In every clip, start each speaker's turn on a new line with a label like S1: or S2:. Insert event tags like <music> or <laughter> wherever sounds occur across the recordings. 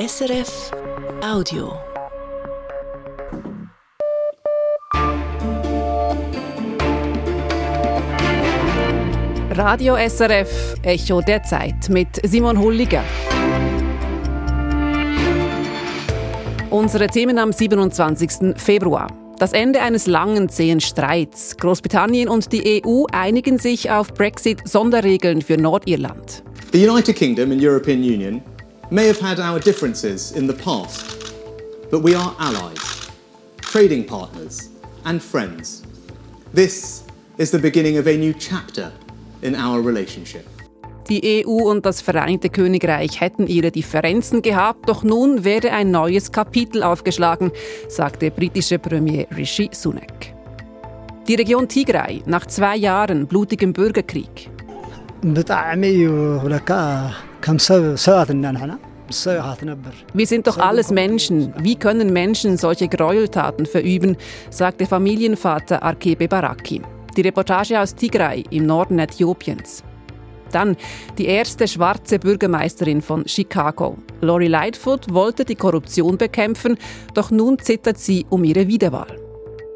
S1: SRF Audio.
S2: Radio SRF Echo der Zeit mit Simon Hulliger. Unsere Themen am 27. Februar. Das Ende eines langen, zähen Streits. Großbritannien und die EU einigen sich auf Brexit-Sonderregeln für Nordirland.
S3: The United Kingdom and European Union may have had our differences in the past, but we are allies, trading partners, and friends. This is the beginning of a new chapter in our relationship.
S2: Die EU und das Vereinigte Königreich hätten ihre Differenzen gehabt, doch nun werde ein neues Kapitel aufgeschlagen, sagte britische Premier Rishi Sunak. Die Region Tigray nach zwei Jahren blutigem Bürgerkrieg. Wir sind doch alles Menschen. Wie können Menschen solche Gräueltaten verüben, sagte Familienvater Arkebe Baraki. Die Reportage aus Tigray im Norden Äthiopiens. Dann die erste schwarze Bürgermeisterin von Chicago. Lori Lightfoot wollte die Korruption bekämpfen, doch nun zittert sie um ihre Wiederwahl.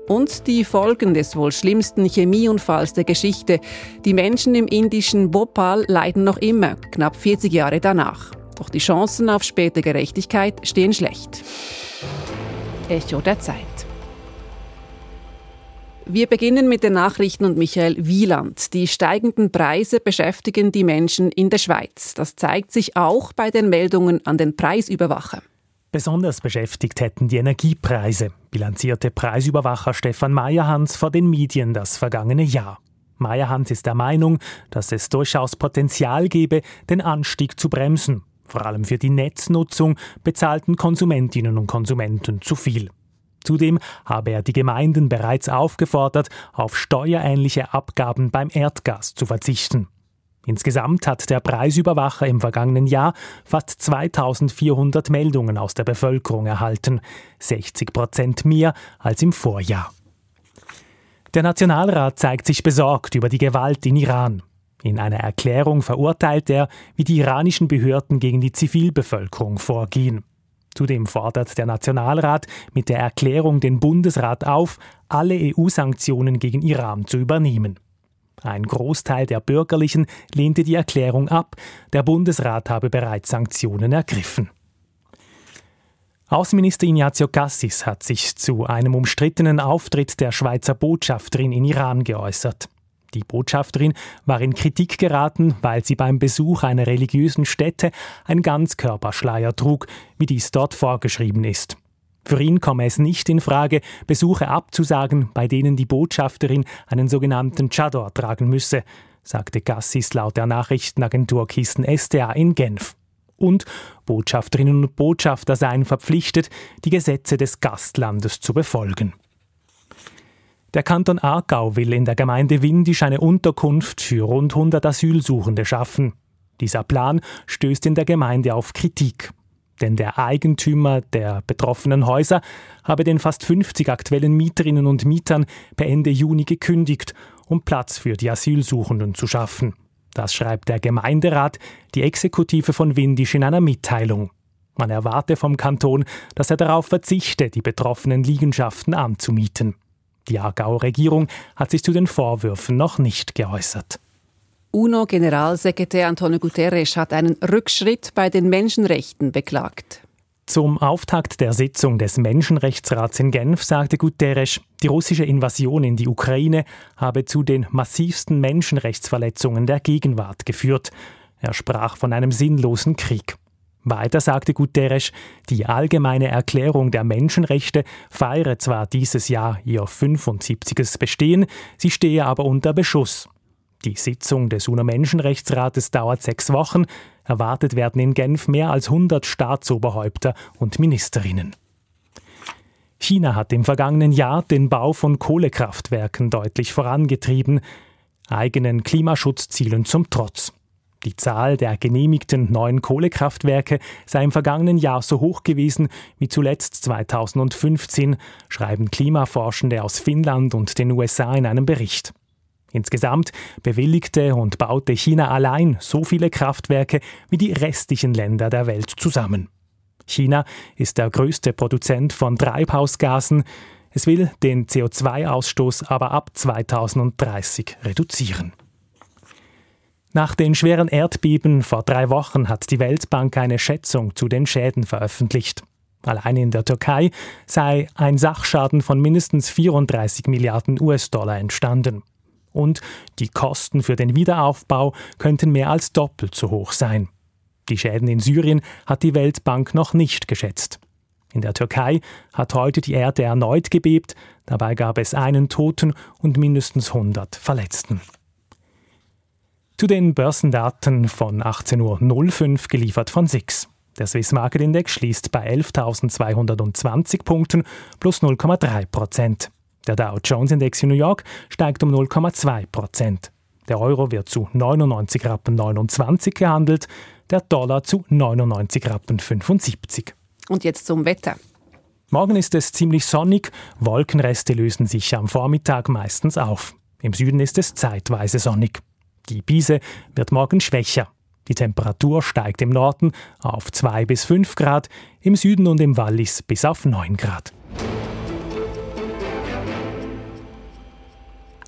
S2: Und die Folgen des wohl schlimmsten Chemieunfalls der Geschichte. Die Menschen im indischen Bhopal leiden noch immer, knapp 40 Jahre danach. Doch die Chancen auf späte Gerechtigkeit stehen schlecht. Echo der Zeit. Wir beginnen mit den Nachrichten und Michael Wieland. Die steigenden Preise beschäftigen die Menschen in der Schweiz. Das zeigt sich auch bei den Meldungen an den Preisüberwacher.
S4: Besonders beschäftigt hätten die Energiepreise, bilanzierte Preisüberwacher Stefan Meyerhans vor den Medien das vergangene Jahr. Meyerhans ist der Meinung, dass es durchaus Potenzial gebe, den Anstieg zu bremsen. Vor allem für die Netznutzung bezahlten Konsumentinnen und Konsumenten zu viel. Zudem habe er die Gemeinden bereits aufgefordert, auf steuerähnliche Abgaben beim Erdgas zu verzichten. Insgesamt hat der Preisüberwacher im vergangenen Jahr fast 2400 Meldungen aus der Bevölkerung erhalten, 60 Prozent mehr als im Vorjahr. Der Nationalrat zeigt sich besorgt über die Gewalt in Iran. In einer Erklärung verurteilt er, wie die iranischen Behörden gegen die Zivilbevölkerung vorgehen. Zudem fordert der Nationalrat mit der Erklärung den Bundesrat auf, alle EU-Sanktionen gegen Iran zu übernehmen. Ein Großteil der Bürgerlichen lehnte die Erklärung ab, der Bundesrat habe bereits Sanktionen ergriffen. Außenminister Ignazio Cassis hat sich zu einem umstrittenen Auftritt der Schweizer Botschafterin in Iran geäußert. Die Botschafterin war in Kritik geraten, weil sie beim Besuch einer religiösen Stätte ein Ganzkörperschleier trug, wie dies dort vorgeschrieben ist. Für ihn komme es nicht in Frage, Besuche abzusagen, bei denen die Botschafterin einen sogenannten Chador tragen müsse, sagte Gassis laut der Nachrichtenagentur Kisten STA in Genf. Und Botschafterinnen und Botschafter seien verpflichtet, die Gesetze des Gastlandes zu befolgen. Der Kanton Aargau will in der Gemeinde Windisch eine Unterkunft für rund 100 Asylsuchende schaffen. Dieser Plan stößt in der Gemeinde auf Kritik denn der Eigentümer der betroffenen Häuser habe den fast 50 aktuellen Mieterinnen und Mietern per Ende Juni gekündigt, um Platz für die Asylsuchenden zu schaffen. Das schreibt der Gemeinderat, die Exekutive von Windisch in einer Mitteilung. Man erwarte vom Kanton, dass er darauf verzichte, die betroffenen Liegenschaften anzumieten. Die Aargauer Regierung hat sich zu den Vorwürfen noch nicht geäußert.
S2: UNO-Generalsekretär Antonio Guterres hat einen Rückschritt bei den Menschenrechten beklagt.
S4: Zum Auftakt der Sitzung des Menschenrechtsrats in Genf sagte Guterres, die russische Invasion in die Ukraine habe zu den massivsten Menschenrechtsverletzungen der Gegenwart geführt. Er sprach von einem sinnlosen Krieg. Weiter sagte Guterres, die allgemeine Erklärung der Menschenrechte feiere zwar dieses Jahr ihr 75. Bestehen, sie stehe aber unter Beschuss. Die Sitzung des UNO-Menschenrechtsrates dauert sechs Wochen. Erwartet werden in Genf mehr als 100 Staatsoberhäupter und Ministerinnen. China hat im vergangenen Jahr den Bau von Kohlekraftwerken deutlich vorangetrieben, eigenen Klimaschutzzielen zum Trotz. Die Zahl der genehmigten neuen Kohlekraftwerke sei im vergangenen Jahr so hoch gewesen wie zuletzt 2015, schreiben Klimaforschende aus Finnland und den USA in einem Bericht. Insgesamt bewilligte und baute China allein so viele Kraftwerke wie die restlichen Länder der Welt zusammen. China ist der größte Produzent von Treibhausgasen. Es will den CO2-Ausstoß aber ab 2030 reduzieren. Nach den schweren Erdbeben vor drei Wochen hat die Weltbank eine Schätzung zu den Schäden veröffentlicht. Allein in der Türkei sei ein Sachschaden von mindestens 34 Milliarden US-Dollar entstanden. Und die Kosten für den Wiederaufbau könnten mehr als doppelt so hoch sein. Die Schäden in Syrien hat die Weltbank noch nicht geschätzt. In der Türkei hat heute die Erde erneut gebebt, dabei gab es einen Toten und mindestens 100 Verletzten. Zu den Börsendaten von 18.05 Uhr geliefert von SIX. Der Swiss Market Index schließt bei 11.220 Punkten plus 0,3 Prozent. Der Dow Jones Index in New York steigt um 0,2 Prozent. Der Euro wird zu 99 Rappen 29 gehandelt, der Dollar zu 99 Rappen 75.
S2: Und jetzt zum Wetter.
S4: Morgen ist es ziemlich sonnig, Wolkenreste lösen sich am Vormittag meistens auf. Im Süden ist es zeitweise sonnig. Die Biese wird morgen schwächer. Die Temperatur steigt im Norden auf 2 bis 5 Grad, im Süden und im Wallis bis auf 9 Grad.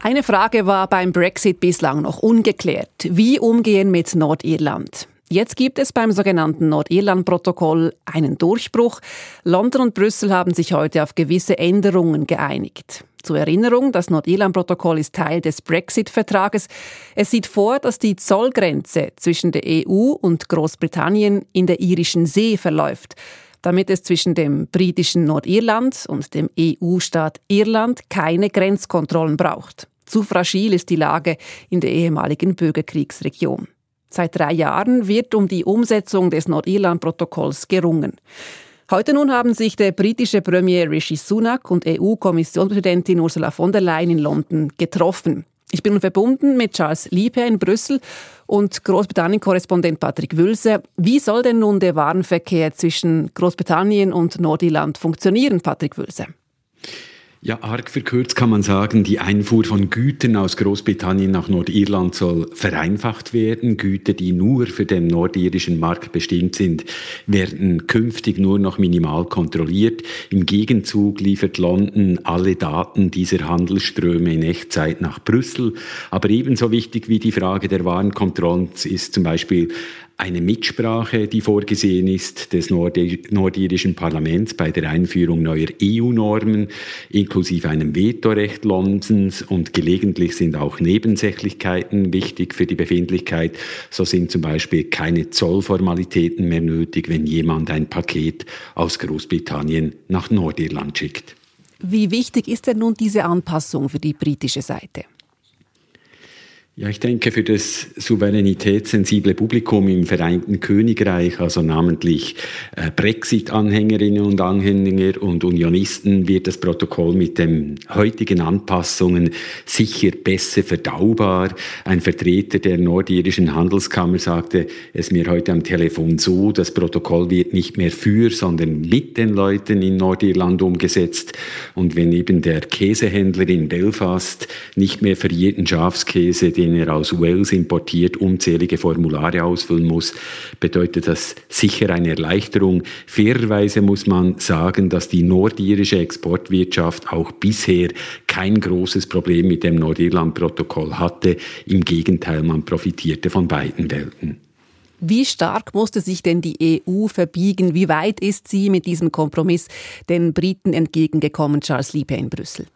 S2: Eine Frage war beim Brexit bislang noch ungeklärt. Wie umgehen mit Nordirland? Jetzt gibt es beim sogenannten Nordirland-Protokoll einen Durchbruch. London und Brüssel haben sich heute auf gewisse Änderungen geeinigt. Zur Erinnerung, das Nordirland-Protokoll ist Teil des Brexit-Vertrages. Es sieht vor, dass die Zollgrenze zwischen der EU und Großbritannien in der irischen See verläuft, damit es zwischen dem britischen Nordirland und dem EU-Staat Irland keine Grenzkontrollen braucht. Zu fragil ist die Lage in der ehemaligen Bürgerkriegsregion. Seit drei Jahren wird um die Umsetzung des Nordirland-Protokolls gerungen. Heute nun haben sich der britische Premier Rishi Sunak und EU-Kommissionspräsidentin Ursula von der Leyen in London getroffen. Ich bin nun verbunden mit Charles Liebherr in Brüssel und Großbritannien-Korrespondent Patrick Wülse. Wie soll denn nun der Warenverkehr zwischen Großbritannien und Nordirland funktionieren, Patrick Wülse?
S5: Ja, arg verkürzt kann man sagen, die Einfuhr von Gütern aus Großbritannien nach Nordirland soll vereinfacht werden. Güter, die nur für den nordirischen Markt bestimmt sind, werden künftig nur noch minimal kontrolliert. Im Gegenzug liefert London alle Daten dieser Handelsströme in Echtzeit nach Brüssel. Aber ebenso wichtig wie die Frage der Warenkontrollen ist zum Beispiel eine Mitsprache, die vorgesehen ist des nordirischen Parlaments bei der Einführung neuer EU-Normen, inklusive einem Vetorecht Londons und gelegentlich sind auch Nebensächlichkeiten wichtig für die Befindlichkeit. So sind zum Beispiel keine Zollformalitäten mehr nötig, wenn jemand ein Paket aus Großbritannien nach Nordirland schickt.
S2: Wie wichtig ist denn nun diese Anpassung für die britische Seite?
S5: Ja, ich denke, für das souveränitätssensible Publikum im Vereinten Königreich, also namentlich äh, Brexit-Anhängerinnen und Anhänger und Unionisten, wird das Protokoll mit den heutigen Anpassungen sicher besser verdaubar. Ein Vertreter der nordirischen Handelskammer sagte es mir heute am Telefon so, das Protokoll wird nicht mehr für, sondern mit den Leuten in Nordirland umgesetzt. Und wenn eben der Käsehändler in Belfast nicht mehr für jeden Schafskäse, den er aus Wales importiert, unzählige Formulare ausfüllen muss, bedeutet das sicher eine Erleichterung. Fairerweise muss man sagen, dass die nordirische Exportwirtschaft auch bisher kein großes Problem mit dem Nordirland-Protokoll hatte. Im Gegenteil, man profitierte von beiden Welten.
S2: Wie stark musste sich denn die EU verbiegen? Wie weit ist sie mit diesem Kompromiss den Briten entgegengekommen, Charles Liebherr in Brüssel?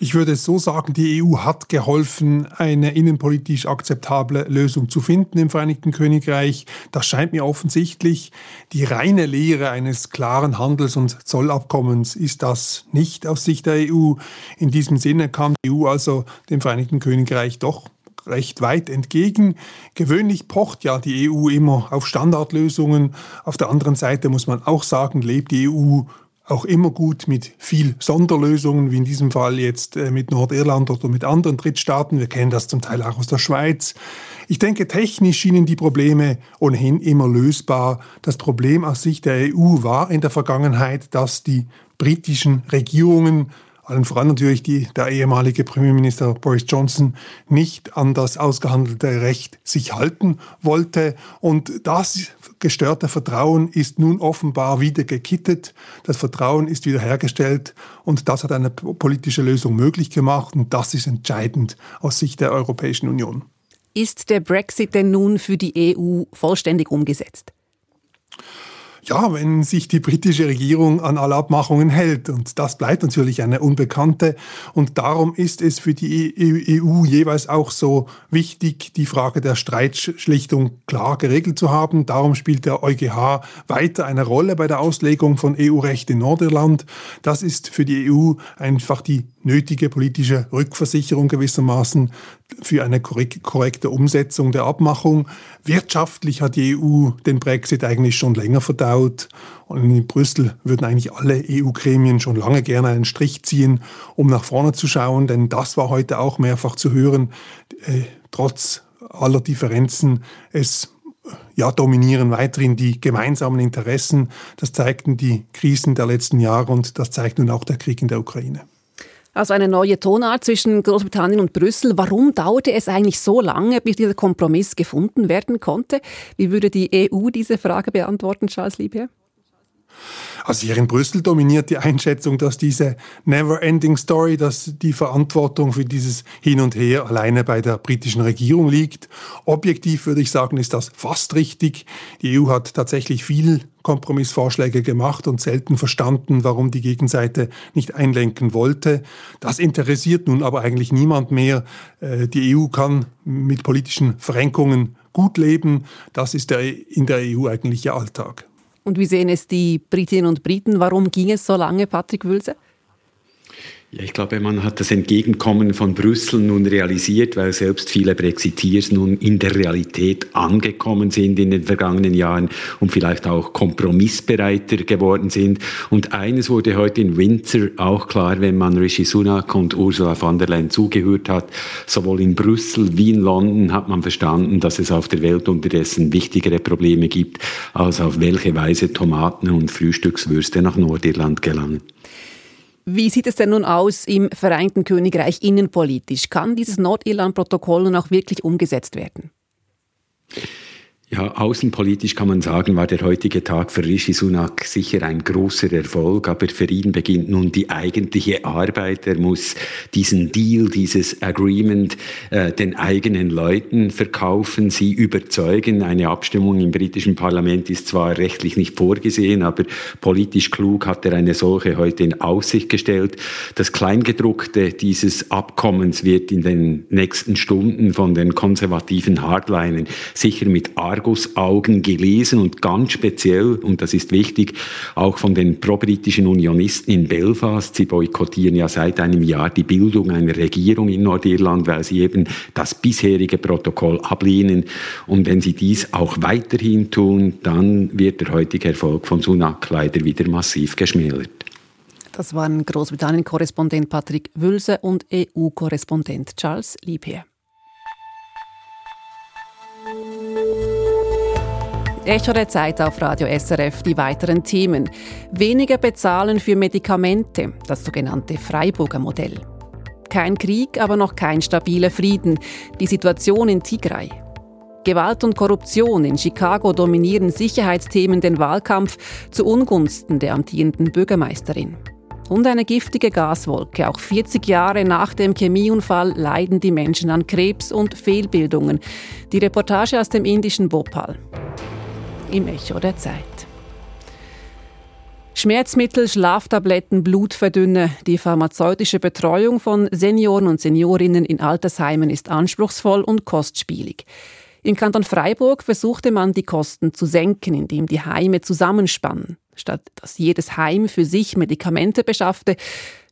S6: Ich würde es so sagen, die EU hat geholfen, eine innenpolitisch akzeptable Lösung zu finden im Vereinigten Königreich. Das scheint mir offensichtlich. Die reine Lehre eines klaren Handels- und Zollabkommens ist das nicht aus Sicht der EU. In diesem Sinne kam die EU also dem Vereinigten Königreich doch recht weit entgegen. Gewöhnlich pocht ja die EU immer auf Standardlösungen. Auf der anderen Seite muss man auch sagen, lebt die EU auch immer gut mit viel Sonderlösungen, wie in diesem Fall jetzt äh, mit Nordirland oder mit anderen Drittstaaten. Wir kennen das zum Teil auch aus der Schweiz. Ich denke, technisch schienen die Probleme ohnehin immer lösbar. Das Problem aus Sicht der EU war in der Vergangenheit, dass die britischen Regierungen allen voran natürlich die, der ehemalige Premierminister Boris Johnson nicht an das ausgehandelte Recht sich halten wollte. Und das gestörte Vertrauen ist nun offenbar wieder gekittet. Das Vertrauen ist wiederhergestellt und das hat eine politische Lösung möglich gemacht und das ist entscheidend aus Sicht der Europäischen Union.
S2: Ist der Brexit denn nun für die EU vollständig umgesetzt?
S6: Ja, wenn sich die britische Regierung an alle Abmachungen hält. Und das bleibt natürlich eine Unbekannte. Und darum ist es für die EU jeweils auch so wichtig, die Frage der Streitschlichtung klar geregelt zu haben. Darum spielt der EuGH weiter eine Rolle bei der Auslegung von EU-Recht in Nordirland. Das ist für die EU einfach die nötige politische Rückversicherung gewissermaßen für eine korrekte Umsetzung der Abmachung. Wirtschaftlich hat die EU den Brexit eigentlich schon länger verdaut. Und in Brüssel würden eigentlich alle EU-Gremien schon lange gerne einen Strich ziehen, um nach vorne zu schauen. Denn das war heute auch mehrfach zu hören. Äh, trotz aller Differenzen, es ja, dominieren weiterhin die gemeinsamen Interessen. Das zeigten die Krisen der letzten Jahre und das zeigt nun auch der Krieg in der Ukraine.
S2: Also eine neue Tonart zwischen Großbritannien und Brüssel. Warum dauerte es eigentlich so lange, bis dieser Kompromiss gefunden werden konnte? Wie würde die EU diese Frage beantworten, Charles Liebherr?
S6: Also hier in Brüssel dominiert die Einschätzung, dass diese Never-Ending Story, dass die Verantwortung für dieses Hin und Her alleine bei der britischen Regierung liegt. Objektiv würde ich sagen, ist das fast richtig. Die EU hat tatsächlich viel Kompromissvorschläge gemacht und selten verstanden, warum die Gegenseite nicht einlenken wollte. Das interessiert nun aber eigentlich niemand mehr. Äh, die EU kann mit politischen Verrenkungen gut leben. Das ist in der EU eigentlich ihr Alltag.
S2: Und wie sehen es die Britinnen und Briten? Warum ging es so lange, Patrick Wülse?
S5: Ja, ich glaube, man hat das Entgegenkommen von Brüssel nun realisiert, weil selbst viele Brexiteers nun in der Realität angekommen sind in den vergangenen Jahren und vielleicht auch kompromissbereiter geworden sind. Und eines wurde heute in Windsor auch klar, wenn man Rishi Sunak und Ursula von der Leyen zugehört hat, sowohl in Brüssel wie in London hat man verstanden, dass es auf der Welt unterdessen wichtigere Probleme gibt, als auf welche Weise Tomaten und Frühstückswürste nach Nordirland gelangen.
S2: Wie sieht es denn nun aus im Vereinten Königreich innenpolitisch? Kann dieses Nordirland-Protokoll nun auch wirklich umgesetzt werden?
S5: Ja, außenpolitisch kann man sagen, war der heutige Tag für Rishi Sunak sicher ein großer Erfolg, aber für ihn beginnt nun die eigentliche Arbeit. Er muss diesen Deal, dieses Agreement äh, den eigenen Leuten verkaufen, sie überzeugen. Eine Abstimmung im britischen Parlament ist zwar rechtlich nicht vorgesehen, aber politisch klug hat er eine solche heute in Aussicht gestellt. Das Kleingedruckte dieses Abkommens wird in den nächsten Stunden von den konservativen Hardlinern sicher mit Argusaugen gelesen und ganz speziell, und das ist wichtig, auch von den pro-britischen Unionisten in Belfast. Sie boykottieren ja seit einem Jahr die Bildung einer Regierung in Nordirland, weil sie eben das bisherige Protokoll ablehnen. Und wenn sie dies auch weiterhin tun, dann wird der heutige Erfolg von Sunak leider wieder massiv geschmälert.
S2: Das waren Großbritannien-Korrespondent Patrick Wülse und EU-Korrespondent Charles Liebherr. Echo der Zeit auf Radio SRF die weiteren Themen. Weniger bezahlen für Medikamente, das sogenannte Freiburger Modell. Kein Krieg, aber noch kein stabiler Frieden. Die Situation in Tigray. Gewalt und Korruption in Chicago dominieren Sicherheitsthemen den Wahlkampf zu Ungunsten der amtierenden Bürgermeisterin. Und eine giftige Gaswolke. Auch 40 Jahre nach dem Chemieunfall leiden die Menschen an Krebs und Fehlbildungen. Die Reportage aus dem indischen Bhopal im Echo der Zeit. Schmerzmittel, Schlaftabletten, Blutverdünner. Die pharmazeutische Betreuung von Senioren und Seniorinnen in Altersheimen ist anspruchsvoll und kostspielig. Im Kanton Freiburg versuchte man, die Kosten zu senken, indem die Heime zusammenspannen. Statt dass jedes Heim für sich Medikamente beschaffte,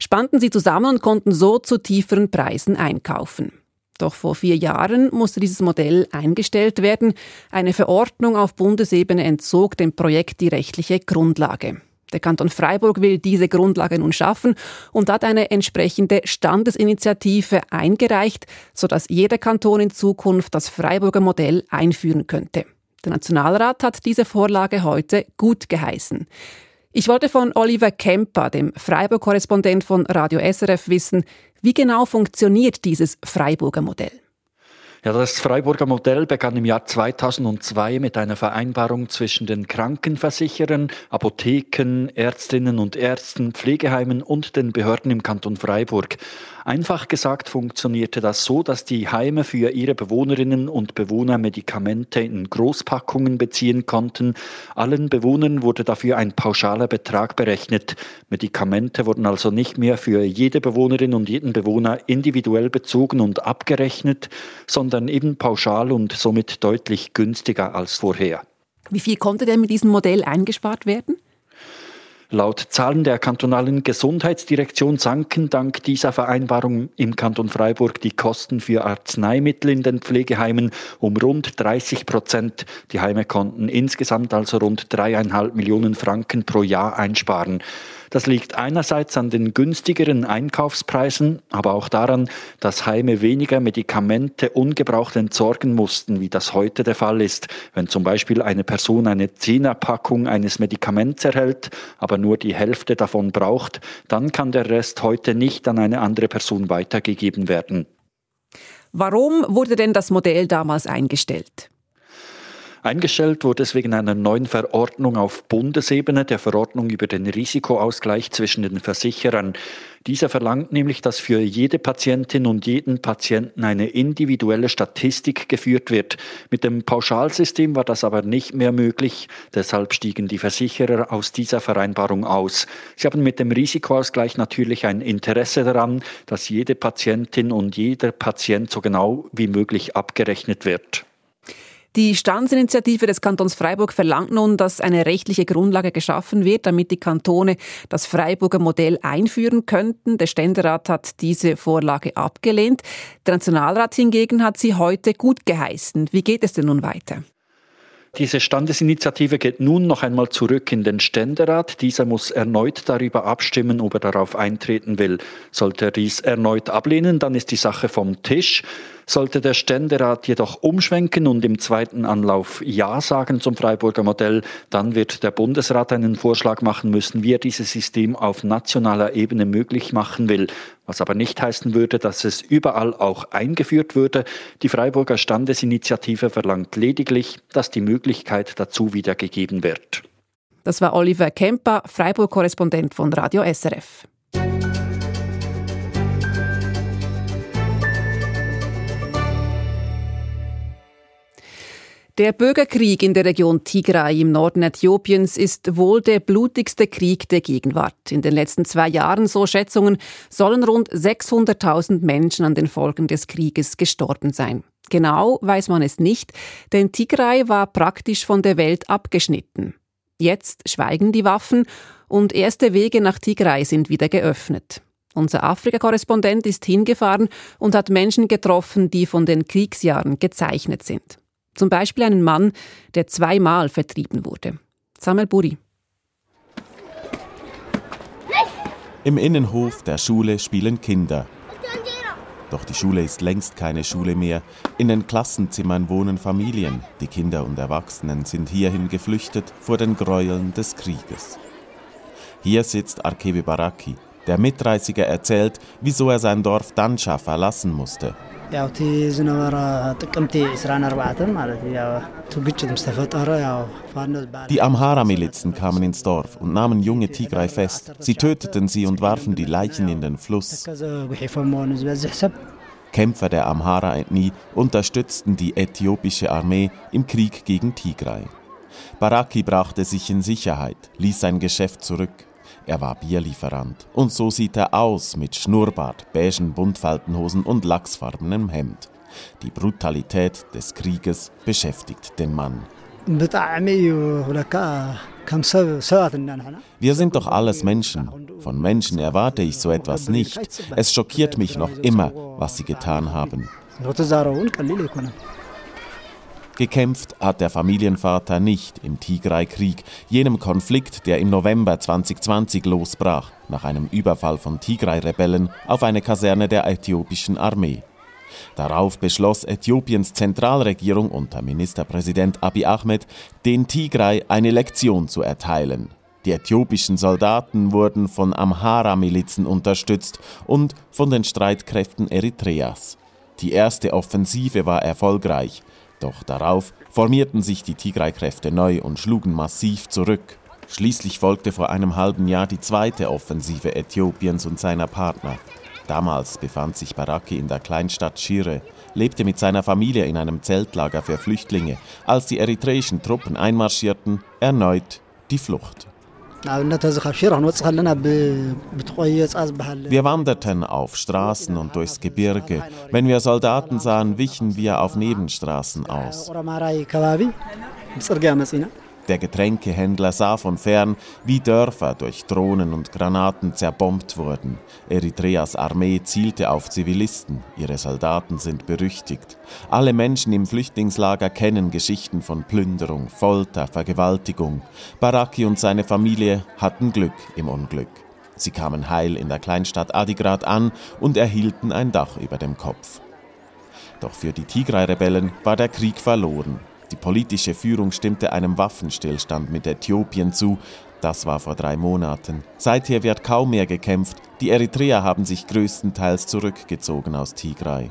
S2: spannten sie zusammen und konnten so zu tieferen Preisen einkaufen. Doch vor vier Jahren musste dieses Modell eingestellt werden. Eine Verordnung auf Bundesebene entzog dem Projekt die rechtliche Grundlage. Der Kanton Freiburg will diese Grundlage nun schaffen und hat eine entsprechende Standesinitiative eingereicht, sodass jeder Kanton in Zukunft das Freiburger Modell einführen könnte. Der Nationalrat hat diese Vorlage heute gut geheißen. Ich wollte von Oliver Kemper, dem Freiburg-Korrespondent von Radio SRF, wissen, wie genau funktioniert dieses Freiburger Modell?
S7: Ja, das Freiburger Modell begann im Jahr 2002 mit einer Vereinbarung zwischen den Krankenversicherern, Apotheken, Ärztinnen und Ärzten, Pflegeheimen und den Behörden im Kanton Freiburg. Einfach gesagt funktionierte das so, dass die Heime für ihre Bewohnerinnen und Bewohner Medikamente in Großpackungen beziehen konnten. Allen Bewohnern wurde dafür ein pauschaler Betrag berechnet. Medikamente wurden also nicht mehr für jede Bewohnerin und jeden Bewohner individuell bezogen und abgerechnet, sondern eben pauschal und somit deutlich günstiger als vorher.
S2: Wie viel konnte denn mit diesem Modell eingespart werden?
S7: Laut Zahlen der kantonalen Gesundheitsdirektion sanken dank dieser Vereinbarung im Kanton Freiburg die Kosten für Arzneimittel in den Pflegeheimen um rund 30 Prozent. Die Heime konnten insgesamt also rund dreieinhalb Millionen Franken pro Jahr einsparen. Das liegt einerseits an den günstigeren Einkaufspreisen, aber auch daran, dass Heime weniger Medikamente ungebraucht entsorgen mussten, wie das heute der Fall ist. Wenn zum Beispiel eine Person eine Zehnerpackung eines Medikaments erhält, aber nur die Hälfte davon braucht, dann kann der Rest heute nicht an eine andere Person weitergegeben werden.
S2: Warum wurde denn das Modell damals eingestellt?
S7: Eingestellt wurde es wegen einer neuen Verordnung auf Bundesebene, der Verordnung über den Risikoausgleich zwischen den Versicherern. Dieser verlangt nämlich, dass für jede Patientin und jeden Patienten eine individuelle Statistik geführt wird. Mit dem Pauschalsystem war das aber nicht mehr möglich. Deshalb stiegen die Versicherer aus dieser Vereinbarung aus. Sie haben mit dem Risikoausgleich natürlich ein Interesse daran, dass jede Patientin und jeder Patient so genau wie möglich abgerechnet wird.
S2: Die Standesinitiative des Kantons Freiburg verlangt nun, dass eine rechtliche Grundlage geschaffen wird, damit die Kantone das Freiburger Modell einführen könnten. Der Ständerat hat diese Vorlage abgelehnt. Der Nationalrat hingegen hat sie heute gut geheißen. Wie geht es denn nun weiter?
S7: Diese Standesinitiative geht nun noch einmal zurück in den Ständerat. Dieser muss erneut darüber abstimmen, ob er darauf eintreten will. Sollte er dies erneut ablehnen, dann ist die Sache vom Tisch. Sollte der Ständerat jedoch umschwenken und im zweiten Anlauf Ja sagen zum Freiburger Modell, dann wird der Bundesrat einen Vorschlag machen müssen, wie er dieses System auf nationaler Ebene möglich machen will. Was aber nicht heißen würde, dass es überall auch eingeführt würde. Die Freiburger Standesinitiative verlangt lediglich, dass die Möglichkeit dazu wiedergegeben wird.
S2: Das war Oliver Kemper, Freiburg-Korrespondent von Radio SRF. Der Bürgerkrieg in der Region Tigray im Norden Äthiopiens ist wohl der blutigste Krieg der Gegenwart. In den letzten zwei Jahren, so Schätzungen, sollen rund 600.000 Menschen an den Folgen des Krieges gestorben sein. Genau weiß man es nicht, denn Tigray war praktisch von der Welt abgeschnitten. Jetzt schweigen die Waffen und erste Wege nach Tigray sind wieder geöffnet. Unser Afrika-Korrespondent ist hingefahren und hat Menschen getroffen, die von den Kriegsjahren gezeichnet sind. Zum Beispiel einen Mann, der zweimal vertrieben wurde. Samuel Buri.
S8: Im Innenhof der Schule spielen Kinder. Doch die Schule ist längst keine Schule mehr. In den Klassenzimmern wohnen Familien. Die Kinder und Erwachsenen sind hierhin geflüchtet vor den Gräueln des Krieges. Hier sitzt Arkebe Baraki. Der Mitreißiger erzählt, wieso er sein Dorf Danscha verlassen musste. ያው እቲ ዝነበረ ጥቅምቲ 24 ማለት እዩ ያው እቲ ግጭት ምስ ተፈጠረ ያው Die Amhara-Milizen kamen ins Dorf und nahmen junge Tigray fest. Sie töteten sie und warfen die Leichen in den Fluss. Kämpfer der Amhara-Ethnie unterstützten die äthiopische Armee im Krieg gegen Tigray. Baraki brachte sich in Sicherheit, ließ sein Geschäft zurück. Er war Bierlieferant. Und so sieht er aus mit Schnurrbart, beigen Buntfaltenhosen und lachsfarbenem Hemd. Die Brutalität des Krieges beschäftigt den Mann. Wir sind doch alles Menschen. Von Menschen erwarte ich so etwas nicht. Es schockiert mich noch immer, was sie getan haben. Gekämpft hat der Familienvater nicht im Tigray-Krieg, jenem Konflikt, der im November 2020 losbrach, nach einem Überfall von Tigray-Rebellen auf eine Kaserne der äthiopischen Armee. Darauf beschloss Äthiopiens Zentralregierung unter Ministerpräsident Abiy Ahmed, den Tigray eine Lektion zu erteilen. Die äthiopischen Soldaten wurden von Amhara-Milizen unterstützt und von den Streitkräften Eritreas. Die erste Offensive war erfolgreich, doch darauf formierten sich die Tigray-Kräfte neu und schlugen massiv zurück. Schließlich folgte vor einem halben Jahr die zweite Offensive Äthiopiens und seiner Partner. Damals befand sich Baraki in der Kleinstadt Shire, lebte mit seiner Familie in einem Zeltlager für Flüchtlinge, als die eritreischen Truppen einmarschierten, erneut die Flucht. Wir wanderten auf Straßen und durchs Gebirge. Wenn wir Soldaten sahen, wichen wir auf Nebenstraßen aus. Der Getränkehändler sah von fern, wie Dörfer durch Drohnen und Granaten zerbombt wurden. Eritreas Armee zielte auf Zivilisten, ihre Soldaten sind berüchtigt. Alle Menschen im Flüchtlingslager kennen Geschichten von Plünderung, Folter, Vergewaltigung. Baraki und seine Familie hatten Glück im Unglück. Sie kamen heil in der Kleinstadt Adigrat an und erhielten ein Dach über dem Kopf. Doch für die Tigray-Rebellen war der Krieg verloren. Die politische Führung stimmte einem Waffenstillstand mit Äthiopien zu. Das war vor drei Monaten. Seither wird kaum mehr gekämpft. Die Eritreer haben sich größtenteils zurückgezogen aus Tigray.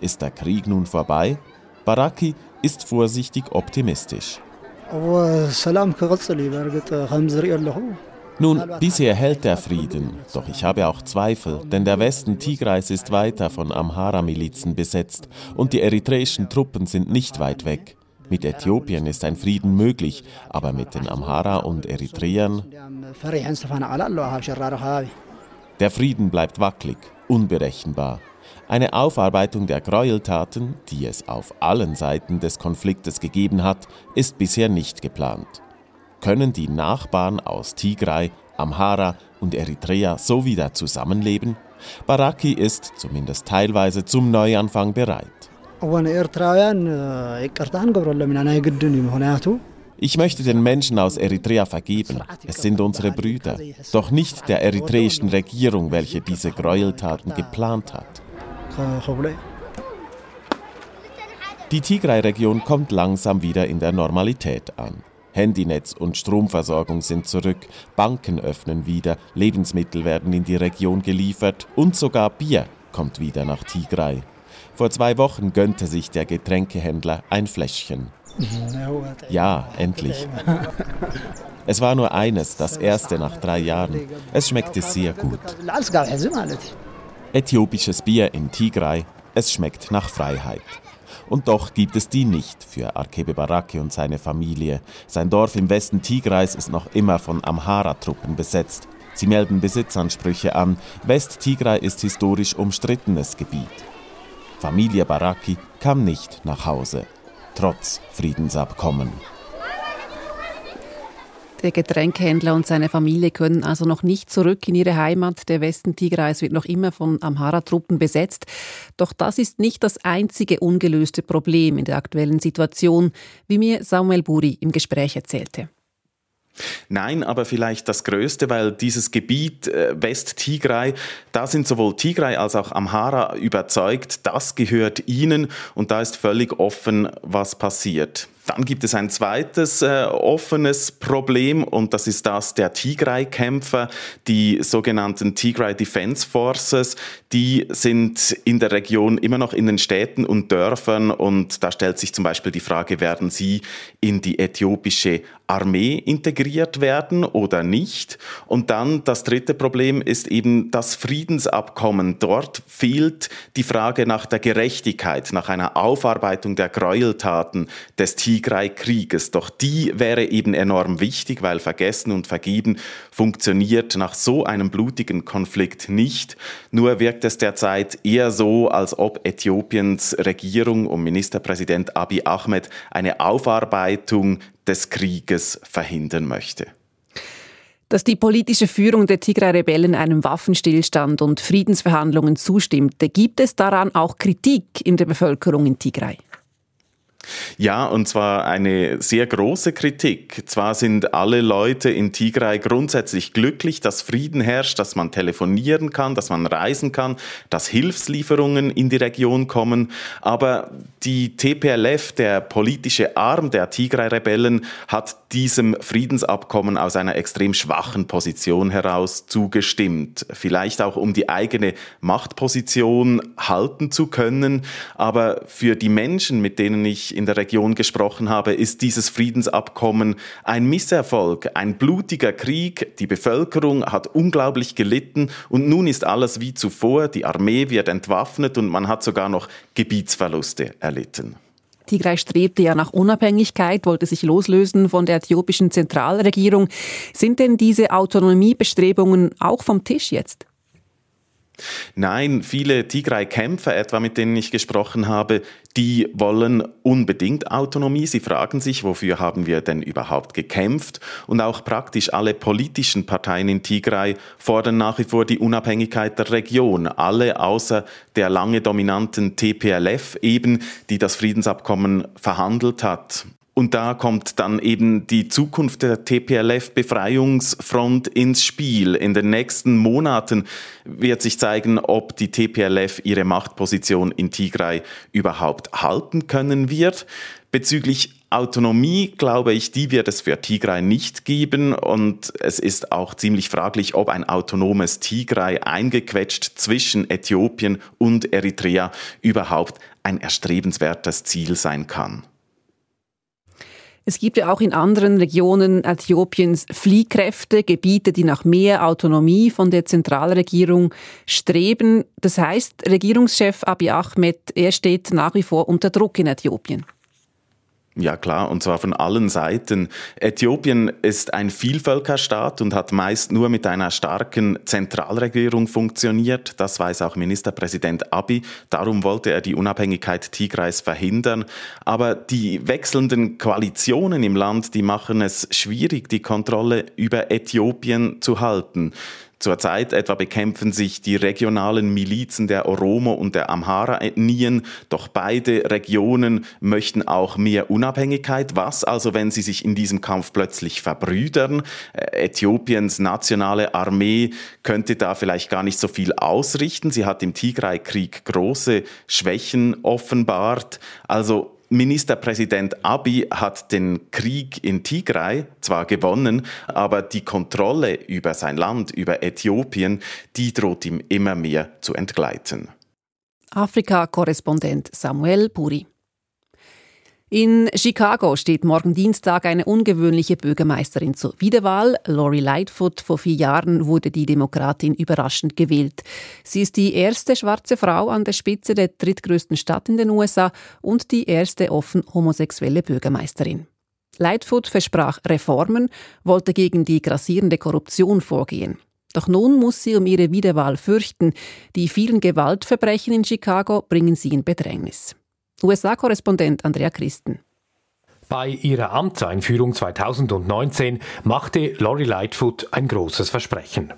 S8: Ist der Krieg nun vorbei? Baraki ist vorsichtig optimistisch. Nun, bisher hält der Frieden, doch ich habe auch Zweifel, denn der Westen Tigrays ist weiter von Amhara-Milizen besetzt und die eritreischen Truppen sind nicht weit weg. Mit Äthiopien ist ein Frieden möglich, aber mit den Amhara und Eritreern. Der Frieden bleibt wackelig, unberechenbar. Eine Aufarbeitung der Gräueltaten, die es auf allen Seiten des Konfliktes gegeben hat, ist bisher nicht geplant. Können die Nachbarn aus Tigray, Amhara und Eritrea so wieder zusammenleben? Baraki ist, zumindest teilweise, zum Neuanfang bereit. Ich möchte den Menschen aus Eritrea vergeben. Es sind unsere Brüder. Doch nicht der eritreischen Regierung, welche diese Gräueltaten geplant hat. Die Tigray-Region kommt langsam wieder in der Normalität an. Handynetz und Stromversorgung sind zurück, Banken öffnen wieder, Lebensmittel werden in die Region geliefert und sogar Bier kommt wieder nach Tigray. Vor zwei Wochen gönnte sich der Getränkehändler ein Fläschchen. Ja, endlich. <laughs> Es war nur eines, das erste nach drei Jahren. Es schmeckte sehr gut. Äthiopisches Bier in Tigray, es schmeckt nach Freiheit. Und doch gibt es die nicht für Arkebe Barake und seine Familie. Sein Dorf im Westen Tigrays ist noch immer von Amhara-Truppen besetzt. Sie melden Besitzansprüche an. West-Tigray ist historisch umstrittenes Gebiet. Familie Baraki kam nicht nach Hause, trotz Friedensabkommen.
S2: Der Getränkehändler und seine Familie können also noch nicht zurück in ihre Heimat. Der Westen Tigrais wird noch immer von Amhara-Truppen besetzt. Doch das ist nicht das einzige ungelöste Problem in der aktuellen Situation, wie mir Samuel Buri im Gespräch erzählte.
S9: Nein, aber vielleicht das Größte, weil dieses Gebiet äh, West-Tigray, da sind sowohl Tigray als auch Amhara überzeugt, das gehört ihnen und da ist völlig offen, was passiert. Dann gibt es ein zweites äh, offenes Problem und das ist das der Tigray-Kämpfer, die sogenannten Tigray Defense Forces. Die sind in der Region immer noch in den Städten und Dörfern und da stellt sich zum Beispiel die Frage, werden sie in die äthiopische Armee integriert werden oder nicht? Und dann das dritte Problem ist eben das Friedensabkommen. Dort fehlt die Frage nach der Gerechtigkeit, nach einer Aufarbeitung der Gräueltaten des Tigray Tigray-Krieges. Doch die wäre eben enorm wichtig, weil Vergessen und Vergeben funktioniert nach so einem blutigen Konflikt nicht. Nur wirkt es derzeit eher so, als ob Äthiopiens Regierung um Ministerpräsident Abiy Ahmed eine Aufarbeitung des Krieges verhindern möchte.
S2: Dass die politische Führung der Tigray-Rebellen einem Waffenstillstand und Friedensverhandlungen zustimmte, gibt es daran auch Kritik in der Bevölkerung in Tigray?
S9: Ja, und zwar eine sehr große Kritik. Zwar sind alle Leute in Tigray grundsätzlich glücklich, dass Frieden herrscht, dass man telefonieren kann, dass man reisen kann, dass Hilfslieferungen in die Region kommen, aber die TPLF, der politische Arm der Tigray-Rebellen, hat diesem Friedensabkommen aus einer extrem schwachen Position heraus zugestimmt. Vielleicht auch um die eigene Machtposition halten zu können. Aber für die Menschen, mit denen ich in der Region gesprochen habe, ist dieses Friedensabkommen ein Misserfolg, ein blutiger Krieg. Die Bevölkerung hat unglaublich gelitten und nun ist alles wie zuvor. Die Armee wird entwaffnet und man hat sogar noch Gebietsverluste erlitten.
S2: Tigray strebte ja nach Unabhängigkeit, wollte sich loslösen von der äthiopischen Zentralregierung. Sind denn diese Autonomiebestrebungen auch vom Tisch jetzt?
S9: Nein, viele Tigray-Kämpfer, etwa mit denen ich gesprochen habe, die wollen unbedingt Autonomie. Sie fragen sich, wofür haben wir denn überhaupt gekämpft? Und auch praktisch alle politischen Parteien in Tigray fordern nach wie vor die Unabhängigkeit der Region. Alle außer der lange dominanten TPLF eben, die das Friedensabkommen verhandelt hat. Und da kommt dann eben die Zukunft der TPLF-Befreiungsfront ins Spiel. In den nächsten Monaten wird sich zeigen, ob die TPLF ihre Machtposition in Tigray überhaupt halten können wird. Bezüglich Autonomie, glaube ich, die wird es für Tigray nicht geben und es ist auch ziemlich fraglich, ob ein autonomes Tigray eingequetscht zwischen Äthiopien und Eritrea überhaupt ein erstrebenswertes Ziel sein kann.
S2: Es gibt ja auch in anderen Regionen Äthiopiens Fliehkräfte, Gebiete, die nach mehr Autonomie von der Zentralregierung streben. Das heißt, Regierungschef Abiy Ahmed, er steht nach wie vor unter Druck in Äthiopien.
S9: Ja klar, und zwar von allen Seiten. Äthiopien ist ein Vielvölkerstaat und hat meist nur mit einer starken Zentralregierung funktioniert. Das weiß auch Ministerpräsident Abiy. Darum wollte er die Unabhängigkeit Tigrays verhindern. Aber die wechselnden Koalitionen im Land, die machen es schwierig, die Kontrolle über Äthiopien zu halten. Zurzeit etwa bekämpfen sich die regionalen Milizen der Oromo und der Amhara-Ethnien, doch beide Regionen möchten auch mehr Unabhängigkeit. Was also, wenn sie sich in diesem Kampf plötzlich verbrüdern? Äh, Äthiopiens nationale Armee könnte da vielleicht gar nicht so viel ausrichten. Sie hat im Tigray-Krieg große Schwächen offenbart. Also Ministerpräsident Abiy hat den Krieg in Tigray zwar gewonnen, aber die Kontrolle über sein Land, über Äthiopien, die droht ihm immer mehr zu entgleiten.
S2: Afrika-Korrespondent Samuel Puri. In Chicago steht morgen Dienstag eine ungewöhnliche Bürgermeisterin zur Wiederwahl. Lori Lightfoot. Vor vier Jahren wurde die Demokratin überraschend gewählt. Sie ist die erste schwarze Frau an der Spitze der drittgrößten Stadt in den USA und die erste offen homosexuelle Bürgermeisterin. Lightfoot versprach Reformen, wollte gegen die grassierende Korruption vorgehen. Doch nun muss sie um ihre Wiederwahl fürchten. Die vielen Gewaltverbrechen in Chicago bringen sie in Bedrängnis. USA-Korrespondent Andrea Christen.
S10: Bei ihrer Amtseinführung 2019 machte Lori Lightfoot ein großes Versprechen.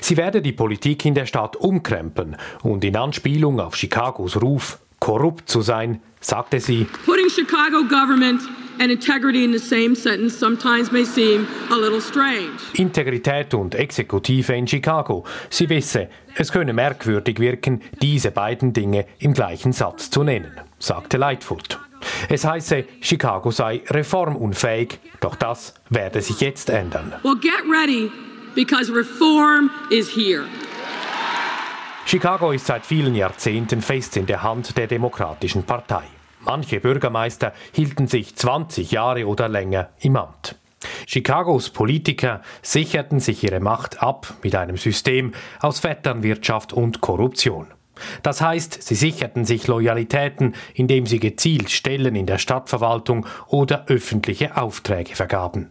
S10: Sie werde die Politik in der Stadt umkrempeln und in Anspielung auf Chicagos Ruf, korrupt zu sein, sagte sie,
S11: Putting Chicago government and integrity in the same sentence sometimes may seem a little strange.
S10: Integrität und Exekutive in Chicago. Sie wisse, es könne merkwürdig wirken, diese beiden Dinge im gleichen Satz zu nennen, sagte Lightfoot. Es heiße, Chicago sei reformunfähig, doch das werde sich jetzt ändern.
S11: Well, get ready, because reform is here.
S10: Chicago ist seit vielen Jahrzehnten fest in der Hand der Demokratischen Partei. Manche Bürgermeister hielten sich 20 Jahre oder länger im Amt. Chicagos Politiker sicherten sich ihre Macht ab mit einem System aus Vetternwirtschaft und Korruption. Das heißt, sie sicherten sich Loyalitäten, indem sie gezielt Stellen in der Stadtverwaltung oder öffentliche Aufträge vergaben.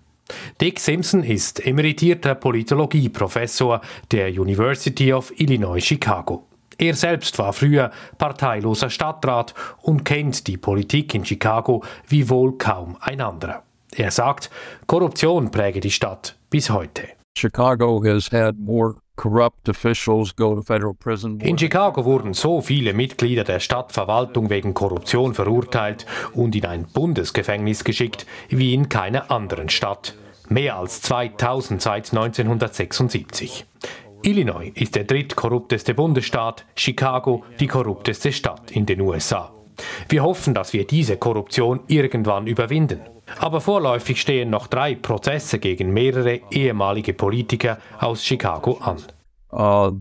S10: Dick Simpson ist emeritierter Politologieprofessor der University of Illinois Chicago. Er selbst war früher parteiloser Stadtrat und kennt die Politik in Chicago wie wohl kaum ein anderer. Er sagt, Korruption präge die Stadt bis heute.
S12: Chicago has had more
S10: in Chicago wurden so viele Mitglieder der Stadtverwaltung wegen Korruption verurteilt und in ein Bundesgefängnis geschickt wie in keiner anderen Stadt. Mehr als 2000 seit 1976. Illinois ist der drittkorrupteste Bundesstaat, Chicago die korrupteste Stadt in den USA. Wir hoffen, dass wir diese Korruption irgendwann überwinden. Aber vorläufig stehen noch drei Prozesse gegen mehrere ehemalige Politiker aus Chicago an.
S12: Uh.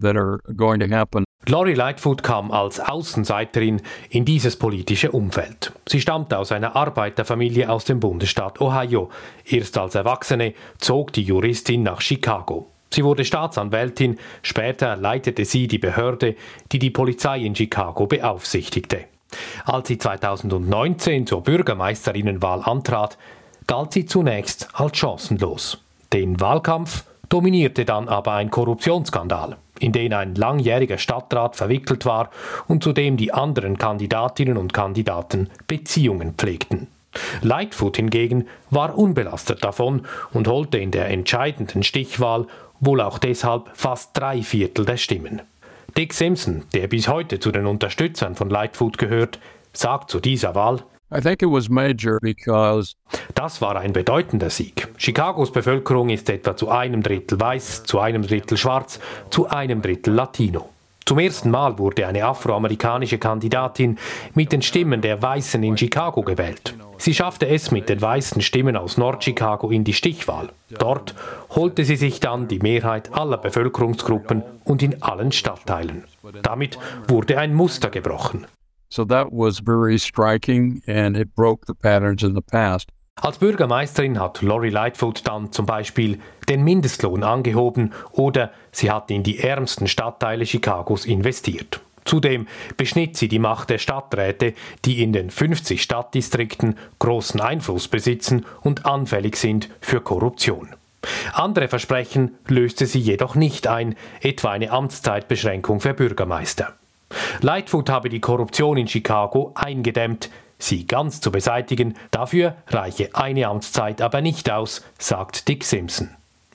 S10: Lori Lightfoot kam als Außenseiterin in dieses politische Umfeld. Sie stammte aus einer Arbeiterfamilie aus dem Bundesstaat Ohio. Erst als Erwachsene zog die Juristin nach Chicago. Sie wurde Staatsanwältin, später leitete sie die Behörde, die die Polizei in Chicago beaufsichtigte. Als sie 2019 zur Bürgermeisterinnenwahl antrat, galt sie zunächst als chancenlos. Den Wahlkampf dominierte dann aber ein Korruptionsskandal, in den ein langjähriger Stadtrat verwickelt war und zu dem die anderen Kandidatinnen und Kandidaten Beziehungen pflegten. Lightfoot hingegen war unbelastet davon und holte in der entscheidenden Stichwahl wohl auch deshalb fast drei Viertel der Stimmen. Dick Simpson, der bis heute zu den Unterstützern von Lightfoot gehört, sagt zu dieser Wahl, das war ein bedeutender Sieg. Chicagos Bevölkerung ist etwa zu einem Drittel weiß, zu einem Drittel schwarz, zu einem Drittel Latino. Zum ersten Mal wurde eine afroamerikanische Kandidatin mit den Stimmen der Weißen in Chicago gewählt. Sie schaffte es mit den weißen Stimmen aus Nord-Chicago in die Stichwahl. Dort holte sie sich dann die Mehrheit aller Bevölkerungsgruppen und in allen Stadtteilen. Damit wurde ein Muster gebrochen.
S12: So that was very striking and it broke the patterns in the past.
S10: Als Bürgermeisterin hat Lori Lightfoot dann zum Beispiel den Mindestlohn angehoben oder sie hat in die ärmsten Stadtteile Chicagos investiert. Zudem beschnitt sie die Macht der Stadträte, die in den 50 Stadtdistrikten großen Einfluss besitzen und anfällig sind für Korruption. Andere Versprechen löste sie jedoch nicht ein, etwa eine Amtszeitbeschränkung für Bürgermeister. Lightfoot habe die Korruption in Chicago eingedämmt, sie ganz zu beseitigen, dafür reiche eine Amtszeit aber nicht aus, sagt Dick Simpson.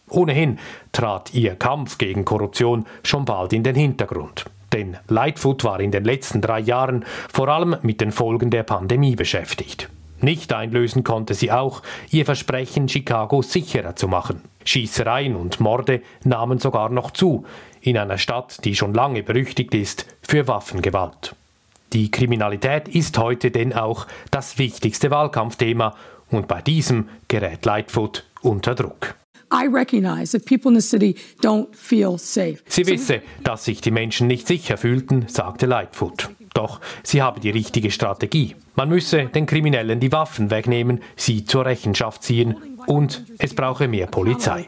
S10: Ohnehin trat ihr Kampf gegen Korruption schon bald in den Hintergrund. Denn Lightfoot war in den letzten drei Jahren vor allem mit den Folgen der Pandemie beschäftigt. Nicht einlösen konnte sie auch ihr Versprechen, Chicago sicherer zu machen. Schießereien und Morde nahmen sogar noch zu, in einer Stadt, die schon lange berüchtigt ist für Waffengewalt. Die Kriminalität ist heute denn auch das wichtigste Wahlkampfthema und bei diesem gerät Lightfoot unter Druck.
S11: I recognize that people in the city don't feel safe.
S10: Sie wisse, dass sich die Menschen nicht sicher fühlten, sagte Lightfoot. Doch sie habe die richtige Strategie. Man müsse den Kriminellen die Waffen wegnehmen, sie zur Rechenschaft ziehen und es brauche mehr Polizei.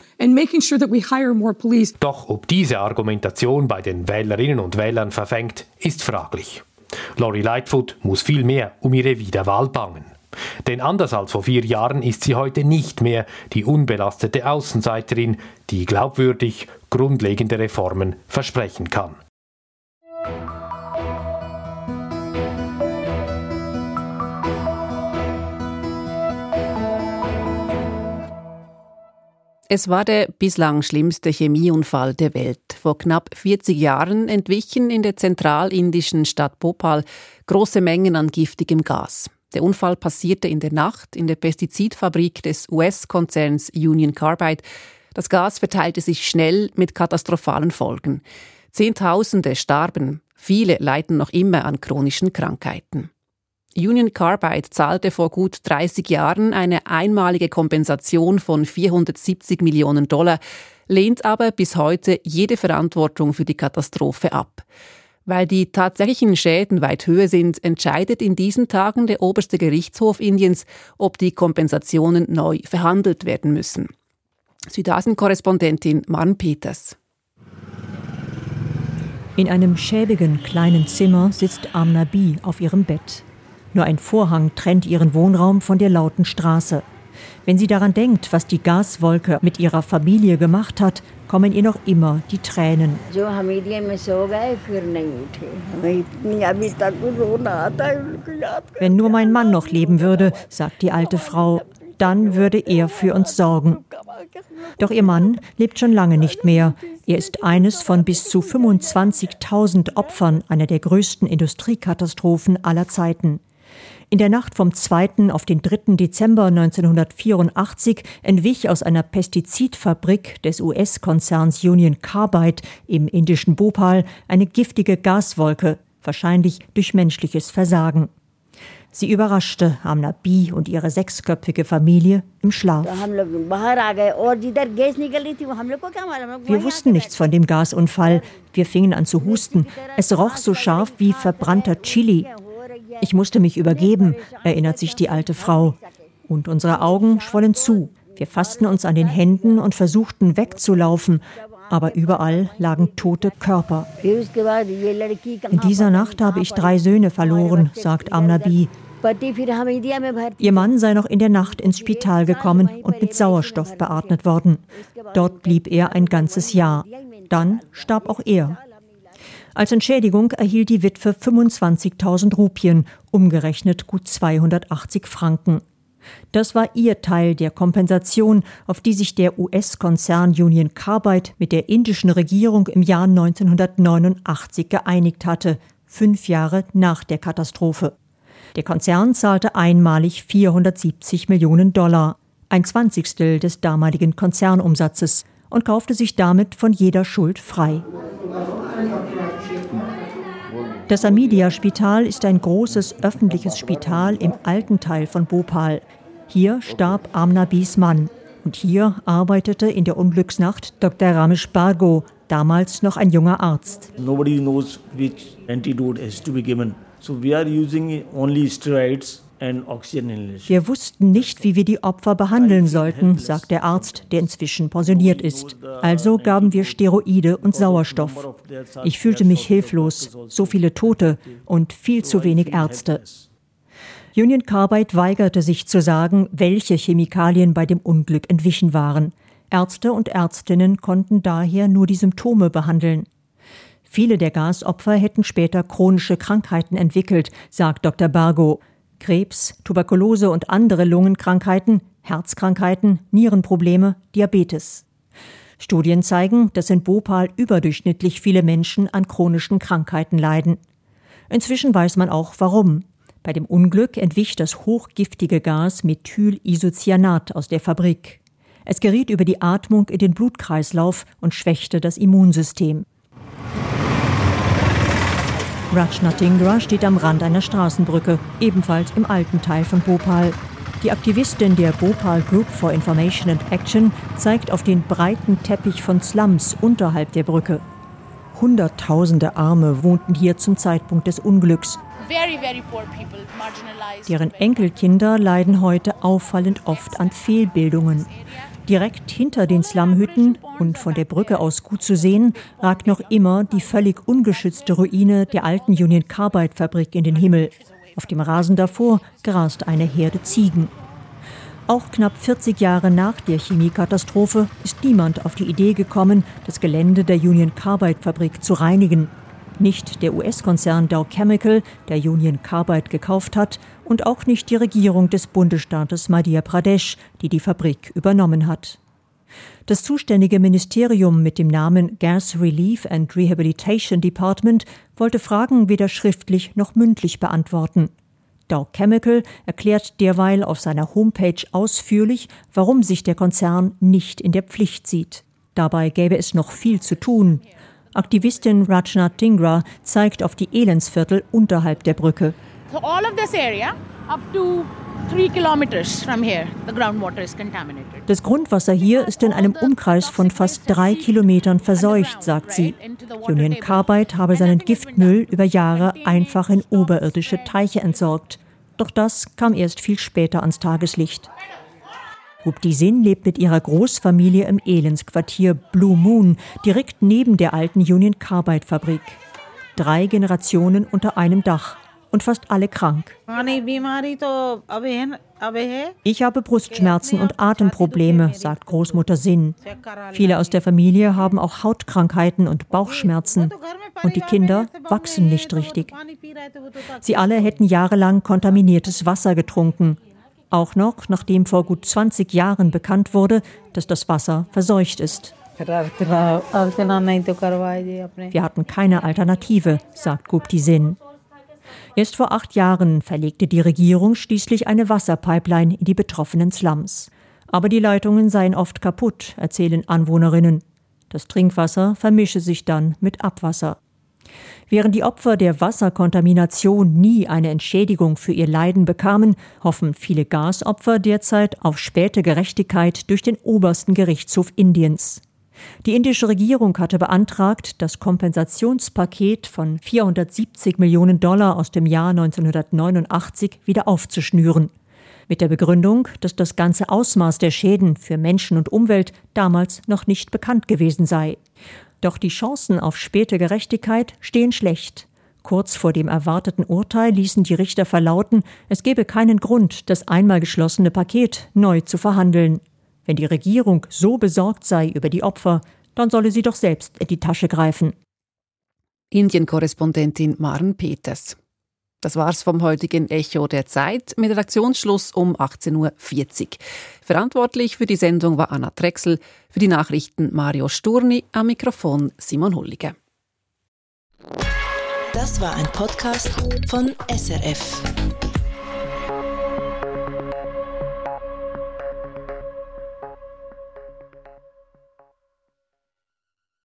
S10: Doch ob diese Argumentation bei den Wählerinnen und Wählern verfängt, ist fraglich. Lori Lightfoot muss viel mehr um ihre Wiederwahl bangen. Denn anders als vor vier Jahren ist sie heute nicht mehr die unbelastete Außenseiterin, die glaubwürdig grundlegende Reformen versprechen kann.
S2: Es war der bislang schlimmste Chemieunfall der Welt. Vor knapp 40 Jahren entwichen in der zentralindischen Stadt Bhopal große Mengen an giftigem Gas. Der Unfall passierte in der Nacht in der Pestizidfabrik des US-Konzerns Union Carbide. Das Gas verteilte sich schnell mit katastrophalen Folgen. Zehntausende starben, viele leiden noch immer an chronischen Krankheiten. Union Carbide zahlte vor gut 30 Jahren eine einmalige Kompensation von 470 Millionen Dollar, lehnt aber bis heute jede Verantwortung für die Katastrophe ab. Weil die tatsächlichen Schäden weit höher sind, entscheidet in diesen Tagen der oberste Gerichtshof Indiens, ob die Kompensationen neu verhandelt werden müssen. Südasien-Korrespondentin Marn Peters.
S13: In einem schäbigen kleinen Zimmer sitzt Amna Bi auf ihrem Bett. Nur ein Vorhang trennt ihren Wohnraum von der lauten Straße. Wenn sie daran denkt, was die Gaswolke mit ihrer Familie gemacht hat, kommen ihr noch immer die Tränen. Wenn nur mein Mann noch leben würde, sagt die alte Frau, dann würde er für uns sorgen. Doch ihr Mann lebt schon lange nicht mehr. Er ist eines von bis zu 25.000 Opfern einer der größten Industriekatastrophen aller Zeiten. In der Nacht vom 2. auf den 3. Dezember 1984 entwich aus einer Pestizidfabrik des US-Konzerns Union Carbide im indischen Bhopal eine giftige Gaswolke, wahrscheinlich durch menschliches Versagen. Sie überraschte Amna B und ihre sechsköpfige Familie im Schlaf. Wir wussten nichts von dem Gasunfall. Wir fingen an zu husten. Es roch so scharf wie verbrannter Chili. Ich musste mich übergeben, erinnert sich die alte Frau. Und unsere Augen schwollen zu. Wir fassten uns an den Händen und versuchten wegzulaufen, aber überall lagen tote Körper. In dieser Nacht habe ich drei Söhne verloren, sagt Amnabi. Ihr Mann sei noch in der Nacht ins Spital gekommen und mit Sauerstoff beatmet worden. Dort blieb er ein ganzes Jahr. Dann starb auch er. Als Entschädigung erhielt die Witwe 25.000 Rupien, umgerechnet gut 280 Franken. Das war ihr Teil der Kompensation, auf die sich der US-Konzern Union Carbide mit der indischen Regierung im Jahr 1989 geeinigt hatte, fünf Jahre nach der Katastrophe. Der Konzern zahlte einmalig 470 Millionen Dollar, ein Zwanzigstel des damaligen Konzernumsatzes, und kaufte sich damit von jeder Schuld frei. Das Amidia-Spital ist ein großes öffentliches Spital im alten Teil von Bhopal. Hier starb Amnabis Mann. Und hier arbeitete in der Unglücksnacht Dr. Ramesh Bargo, damals noch ein junger Arzt. Nobody knows which antidote has to be given. So we are using only steroids wir wussten nicht, wie wir die Opfer behandeln sollten, sagt der Arzt, der inzwischen pensioniert ist. Also gaben wir Steroide und Sauerstoff. Ich fühlte mich hilflos, so viele Tote und viel zu wenig Ärzte. Union Carbide weigerte sich zu sagen, welche Chemikalien bei dem Unglück entwichen waren. Ärzte und Ärztinnen konnten daher nur die Symptome behandeln. Viele der Gasopfer hätten später chronische Krankheiten entwickelt, sagt Dr. Bargo. Krebs, Tuberkulose und andere Lungenkrankheiten, Herzkrankheiten, Nierenprobleme, Diabetes. Studien zeigen, dass in Bhopal überdurchschnittlich viele Menschen an chronischen Krankheiten leiden. Inzwischen weiß man auch warum. Bei dem Unglück entwich das hochgiftige Gas Methylisocyanat aus der Fabrik. Es geriet über die Atmung in den Blutkreislauf und schwächte das Immunsystem. Rajnatingra steht am Rand einer Straßenbrücke, ebenfalls im alten Teil von Bhopal. Die Aktivistin der Bhopal Group for Information and Action zeigt auf den breiten Teppich von Slums unterhalb der Brücke. Hunderttausende Arme wohnten hier zum Zeitpunkt des Unglücks. Deren Enkelkinder leiden heute auffallend oft an Fehlbildungen. Direkt hinter den Slumhütten und von der Brücke aus gut zu sehen, ragt noch immer die völlig ungeschützte Ruine der alten Union Carbide Fabrik in den Himmel. Auf dem Rasen davor grast eine Herde Ziegen. Auch knapp 40 Jahre nach der Chemiekatastrophe ist niemand auf die Idee gekommen, das Gelände der Union Carbide Fabrik zu reinigen. Nicht der US-Konzern Dow Chemical, der Union Carbide gekauft hat, und auch nicht die Regierung des Bundesstaates Madhya Pradesh, die die Fabrik übernommen hat. Das zuständige Ministerium mit dem Namen Gas Relief and Rehabilitation Department wollte Fragen weder schriftlich noch mündlich beantworten. Dow Chemical erklärt derweil auf seiner Homepage ausführlich, warum sich der Konzern nicht in der Pflicht sieht. Dabei gäbe es noch viel zu tun. Aktivistin Rajna Tingra zeigt auf die Elendsviertel unterhalb der Brücke. So all of this area up to das Grundwasser hier ist in einem Umkreis von fast drei Kilometern verseucht, sagt sie. Union Carbide habe seinen Giftmüll über Jahre einfach in oberirdische Teiche entsorgt. Doch das kam erst viel später ans Tageslicht. Gupti-Sin lebt mit ihrer Großfamilie im Elendsquartier Blue Moon, direkt neben der alten Union Carbide Fabrik. Drei Generationen unter einem Dach und fast alle krank. Ich habe Brustschmerzen und Atemprobleme, sagt Großmutter Sin. Viele aus der Familie haben auch Hautkrankheiten und Bauchschmerzen. Und die Kinder wachsen nicht richtig. Sie alle hätten jahrelang kontaminiertes Wasser getrunken auch noch, nachdem vor gut 20 Jahren bekannt wurde, dass das Wasser verseucht ist. Wir hatten keine Alternative, sagt Gupti Sin. Erst vor acht Jahren verlegte die Regierung schließlich eine Wasserpipeline in die betroffenen Slums. Aber die Leitungen seien oft kaputt, erzählen Anwohnerinnen. Das Trinkwasser vermische sich dann mit Abwasser. Während die Opfer der Wasserkontamination nie eine Entschädigung für ihr Leiden bekamen, hoffen viele Gasopfer derzeit auf späte Gerechtigkeit durch den obersten Gerichtshof Indiens. Die indische Regierung hatte beantragt, das Kompensationspaket von 470 Millionen Dollar aus dem Jahr 1989 wieder aufzuschnüren. Mit der Begründung, dass das ganze Ausmaß der Schäden für Menschen und Umwelt damals noch nicht bekannt gewesen sei. Doch die Chancen auf späte Gerechtigkeit stehen schlecht. Kurz vor dem erwarteten Urteil ließen die Richter verlauten, es gebe keinen Grund, das einmal geschlossene Paket neu zu verhandeln. Wenn die Regierung so besorgt sei über die Opfer, dann solle sie doch selbst in die Tasche greifen.
S2: Indien-Korrespondentin Maren Peters. Das war's vom heutigen Echo der Zeit mit Redaktionsschluss um 18.40 Uhr. Verantwortlich für die Sendung war Anna Drechsel, für die Nachrichten Mario Sturni, am Mikrofon Simon Hullige.
S1: Das war ein Podcast von SRF.